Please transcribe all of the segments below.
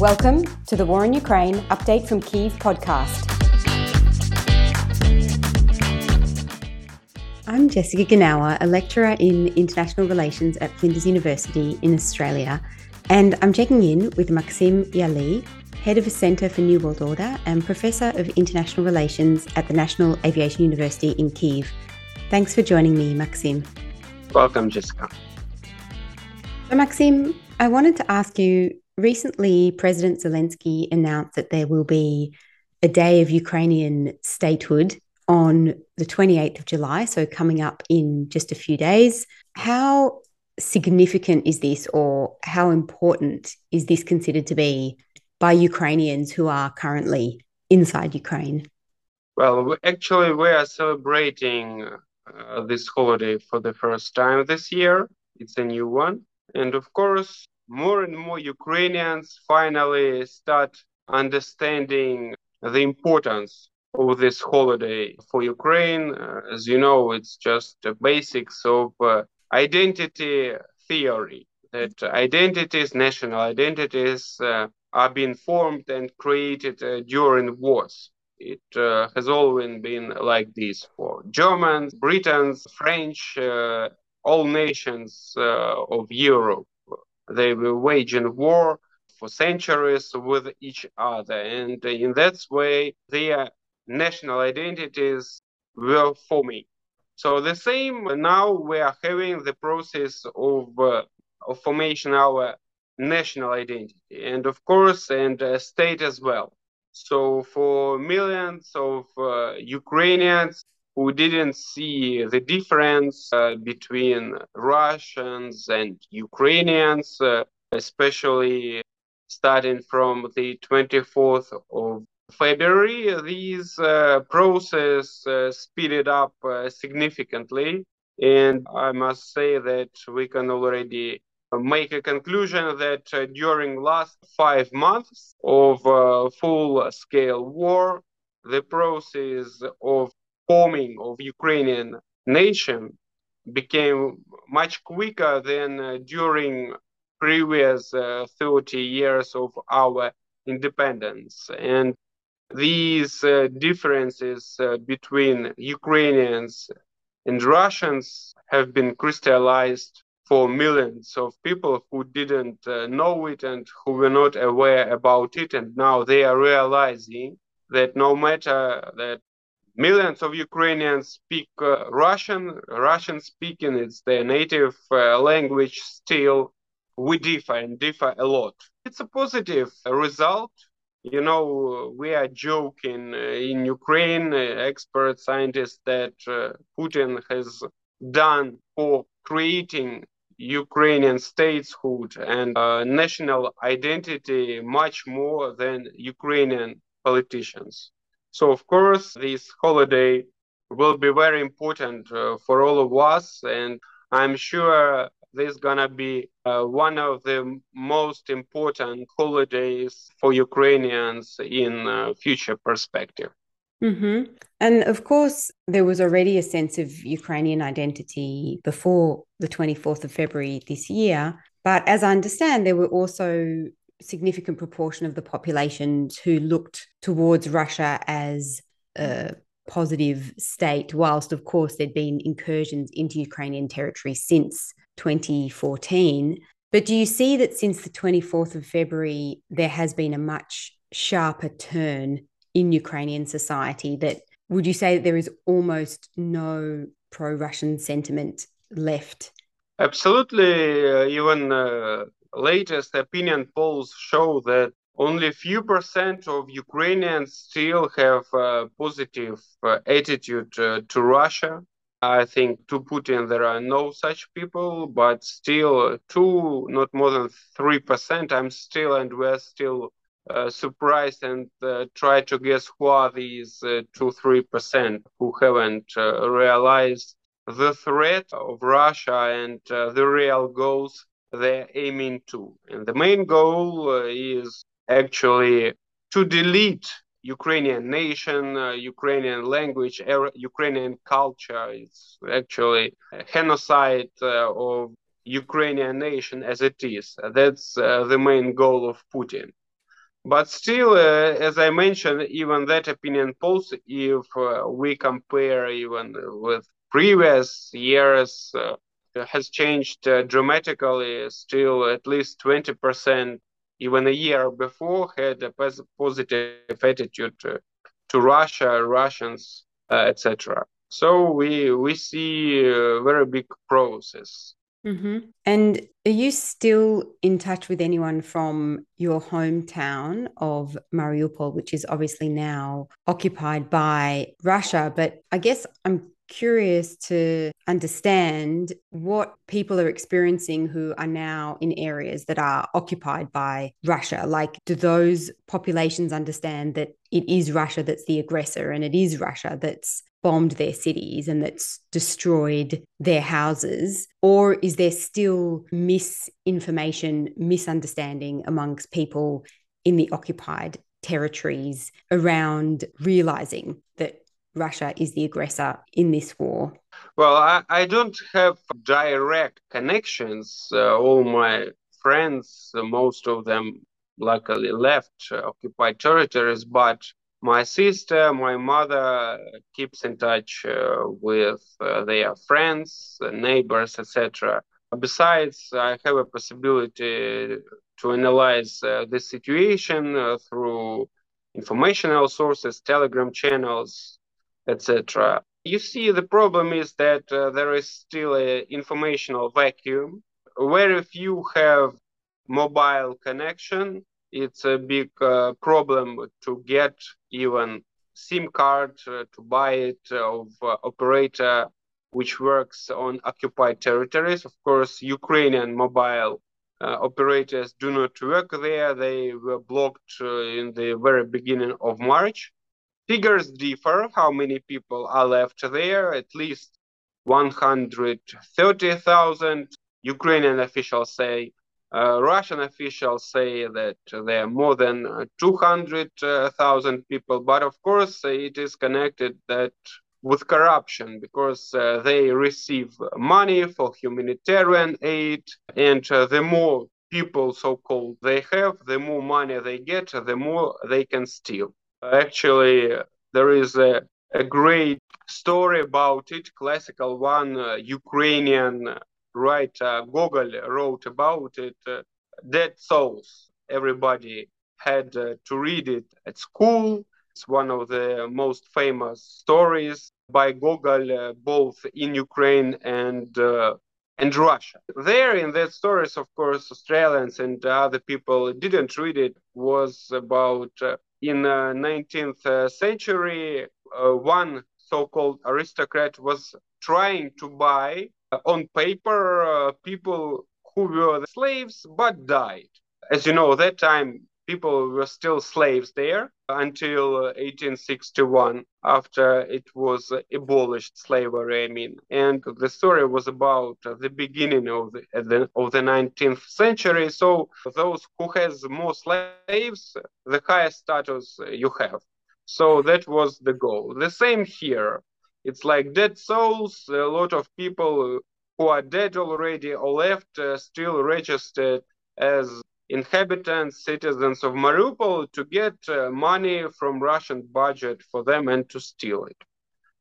Welcome to the War in Ukraine Update from Kyiv podcast. I'm Jessica Genauer, a lecturer in international relations at Flinders University in Australia, and I'm checking in with Maksym Yali, head of a Centre for New World Order and professor of international relations at the National Aviation University in Kyiv. Thanks for joining me, Maksym. Welcome, Jessica. So, Maksym, I wanted to ask you recently, President Zelensky announced that there will be a day of Ukrainian statehood on the 28th of July, so coming up in just a few days. How significant is this, or how important is this considered to be by Ukrainians who are currently inside Ukraine? Well, actually, we are celebrating uh, this holiday for the first time this year. It's a new one. And of course, more and more Ukrainians finally start understanding the importance of this holiday for Ukraine. Uh, as you know, it's just the basics of uh, identity theory that identities, national identities, uh, are being formed and created uh, during wars. It uh, has always been like this for Germans, Britons, French, all nations of Europe. They were waging war for centuries with each other. And in that way, their national identities were forming. So the same now we are having the process of, uh, of formation our national identity and of course and uh, state as well. So for millions of uh, Ukrainians, who didn't see the difference uh, between Russians and Ukrainians, uh, especially starting from the 24th of February. These uh, process uh, speeded up uh, significantly, and I must say that we can already make a conclusion that uh, during last five months of full-scale war, the process of forming of Ukrainian nation became much quicker than uh, during previous uh, 30 years of our independence. And these uh, differences uh, between Ukrainians and Russians have been crystallized for millions of people who didn't uh, know it and who were not aware about it. And now they are realizing that no matter that millions of Ukrainians speak uh, Russian. Russian speaking is their native uh, language. Still, we differ and differ a lot. It's a positive result. You know, we are joking uh, in Ukraine, uh, expert scientists, that uh, Putin has done for creating Ukrainian statehood and uh, national identity much more than Ukrainian politicians. So, of course, this holiday will be very important uh, for all of us. And I'm sure this is going to be uh, one of the most important holidays for Ukrainians in uh, future perspective. Mm-hmm. And of course, there was already a sense of Ukrainian identity before the 24th of February this year. But as I understand, there were also significant proportion of the population who looked towards Russia as a positive state, whilst, of course, there'd been incursions into Ukrainian territory since 2014. But do you see that since the 24th of February, there has been a much sharper turn in Ukrainian society? That would you say that there is almost no pro Russian sentiment left? Absolutely. Uh, even uh, latest opinion polls show that only a few percent of Ukrainians still have a positive uh, attitude uh, to Russia. I think to Putin there are no such people, but still two, not more than three percent. I'm still, and we're still uh, surprised and uh, try to guess who are these uh, two, three percent who haven't uh, realized the threat of Russia and the real goals they're aiming to. And the main goal uh, is actually to delete Ukrainian nation, uh, Ukrainian language, er- Ukrainian culture. It's actually a genocide uh, of Ukrainian nation as it is. That's uh, the main goal of Putin. But still, uh, as I mentioned, even that opinion polls, if uh, we compare even with previous years, uh, has changed uh, dramatically. Still, at least 20%, even a year before, had a positive attitude to, to Russia, Russians, uh, etc. So we we see a very big process. Mm-hmm. And are you still in touch with anyone from your hometown of Mariupol, which is obviously now occupied by Russia? But I guess I'm curious to understand what people are experiencing who are now in areas that are occupied by Russia. Like, do those populations understand that it is Russia that's the aggressor and it is Russia that's bombed their cities and that's destroyed their houses? Or is there still misinformation, misunderstanding amongst people in the occupied territories around realizing that Russia is the aggressor in this war? Well, I, I don't have direct connections. Uh, all my friends, uh, most of them luckily left uh, occupied territories, but my sister, my mother keeps in touch uh, with uh, their friends, uh, neighbors, etc. Besides, I have a possibility to analyze the situation through informational sources, Telegram channels, etc. You see, the problem is that uh, there is still an informational vacuum. Very few have mobile connection. It's a big uh, problem to get even SIM card uh, to buy it of uh, operator which works on occupied territories. Of course, Ukrainian mobile uh, operators do not work there. They were blocked uh, in the very beginning of March. Figures differ how many people are left there, at least 130,000. Ukrainian officials say, uh, Russian officials say that there are more than 200,000 people, but of course it is connected that with corruption because uh, they receive money for humanitarian aid, and uh, the more people, so-called, they have, the more money they get, the more they can steal. Actually, there is a, a great story about it, classical one, uh, Ukrainian writer Gogol wrote about it. Uh, Dead Souls. Everybody had uh, to read it at school. It's one of the most famous stories by Gogol, uh, both in Ukraine and uh, and Russia. There, in that stories, of course, Australians and other people didn't read it. Was about uh, in the 19th uh, century, uh, one so-called aristocrat was trying to buy uh, on paper people who were slaves but died. As you know, that time people were still slaves there until 1861 after it was abolished slavery i mean. And the story was about the beginning of the, of the 19th century. So those who has more slaves the higher status you have. So that was the goal. The same here. It's like dead souls. A lot of people who are dead already or left uh, still registered as inhabitants, citizens of Mariupol to get uh, money from Russian budget for them and to steal it.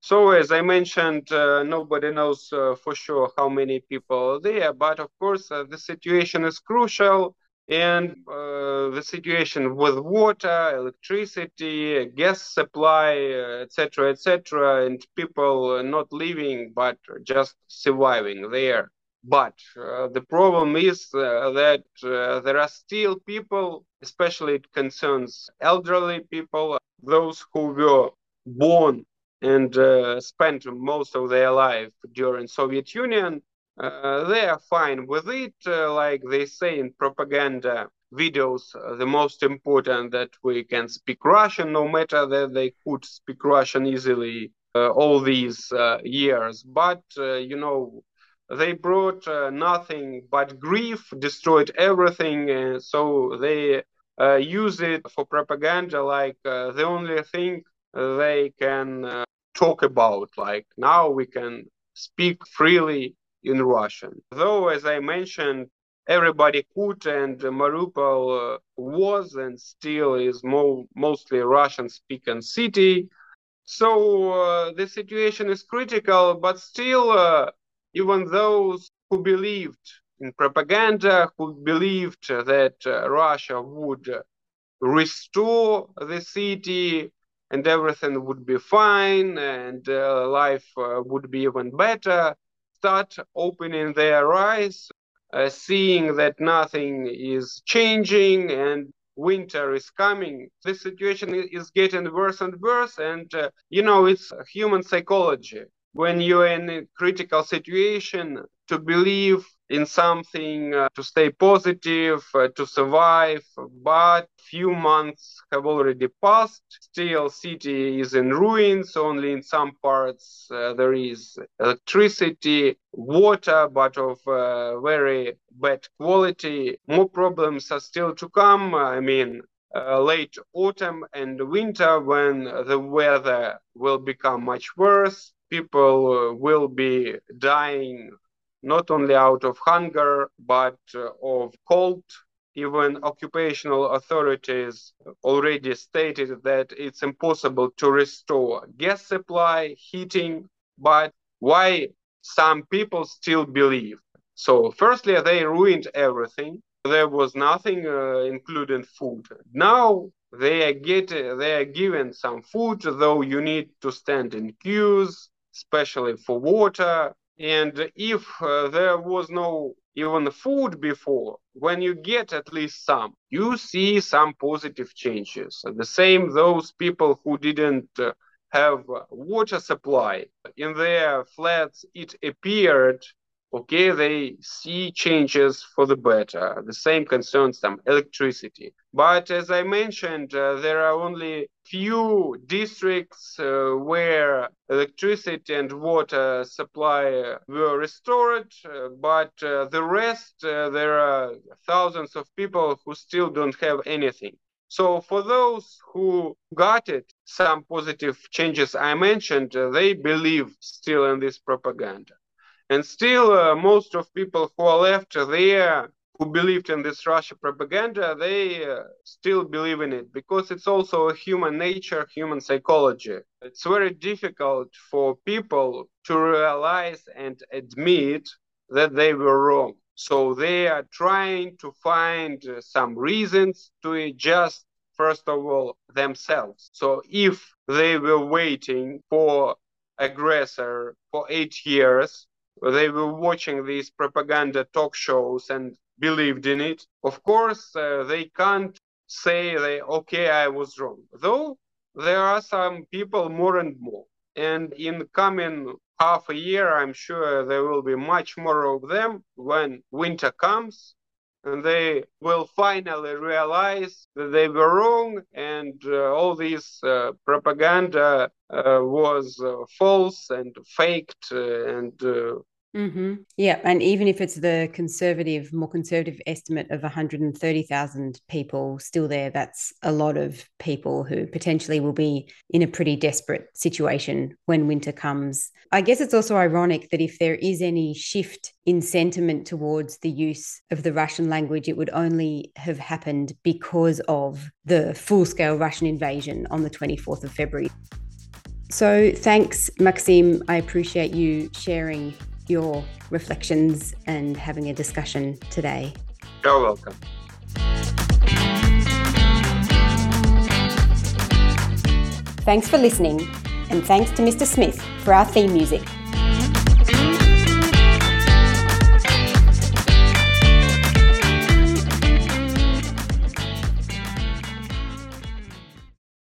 So as I mentioned, uh, nobody knows uh, for sure how many people are there, but of course uh, the situation is crucial and uh, the situation with water, electricity, gas supply, etc., etc., and people not living but just surviving there. But uh, the problem is uh, that uh, there are still people, especially it concerns elderly people, those who were born and uh, spent most of their life during Soviet Union. Uh, they are fine with it, uh, like they say in propaganda videos. the most important that we can speak Russian, no matter that they could speak Russian easily all these years. But you know they brought uh, nothing but grief, destroyed everything. Uh, so they uh, use it for propaganda like uh, the only thing they can uh, talk about. Like now we can speak freely in Russian. Though, as I mentioned, everybody could, and Mariupol uh, was and still is mo- mostly Russian-speaking city. So the situation is critical, but still, even those who believed in propaganda, who believed that uh, Russia would restore the city and everything would be fine and uh, life uh, would be even better, start opening their eyes, uh, seeing that nothing is changing and winter is coming. This situation is getting worse and worse, and uh, you know, it's human psychology. When you're in a critical situation, to believe in something, uh, to stay positive, uh, to survive. But few months have already passed. Still, city is in ruins. Only in some parts uh, there is electricity, water, but of uh, very bad quality. More problems are still to come. I mean, uh, late autumn and winter when the weather will become much worse. People uh, will be dying not only out of hunger, but uh, of cold. Even occupational authorities already stated that it's impossible to restore gas supply, heating, but why some people still believe? So, firstly, they ruined everything. There was nothing, uh, including food. Now they are get they are given some food, though you need to stand in queues, especially for water and if uh, there was no even food before, when you get at least some, you see some positive changes. The same, those people who didn't uh, have water supply in their flats, it appeared okay, they see changes for the better. The same concerns them, electricity. But as I mentioned, uh, there are only few districts uh, where electricity and water supply were restored, uh, but uh, the rest, uh, there are thousands of people who still don't have anything. So for those who got it, some positive changes I mentioned, uh, they believe still in this propaganda. And still, uh, most of people who are left there, who believed in this Russia propaganda, they uh, still believe in it because it's also a human nature, human psychology. It's very difficult for people to realize and admit that they were wrong. So they are trying to find uh, some reasons to adjust, first of all, themselves. So if they were waiting for aggressor for eight years they were watching these propaganda talk shows and believed in it. Of course, uh, they can't say they okay, I was wrong. Though there are some people more and more, and in coming half a year, I'm sure there will be much more of them when winter comes. And they will finally realize that they were wrong, and uh, all this uh, propaganda uh, was uh, false and faked uh, and Mm-hmm. Yeah, and even if it's the conservative, more conservative estimate of 130,000 people still there, that's a lot of people who potentially will be in a pretty desperate situation when winter comes. I guess it's also ironic that if there is any shift in sentiment towards the use of the Russian language, it would only have happened because of the full scale Russian invasion on the 24th of February. So, thanks, Maksym. I appreciate you sharing your reflections and having a discussion today. You're welcome. Thanks for listening, and thanks to Mr. Smith for our theme music.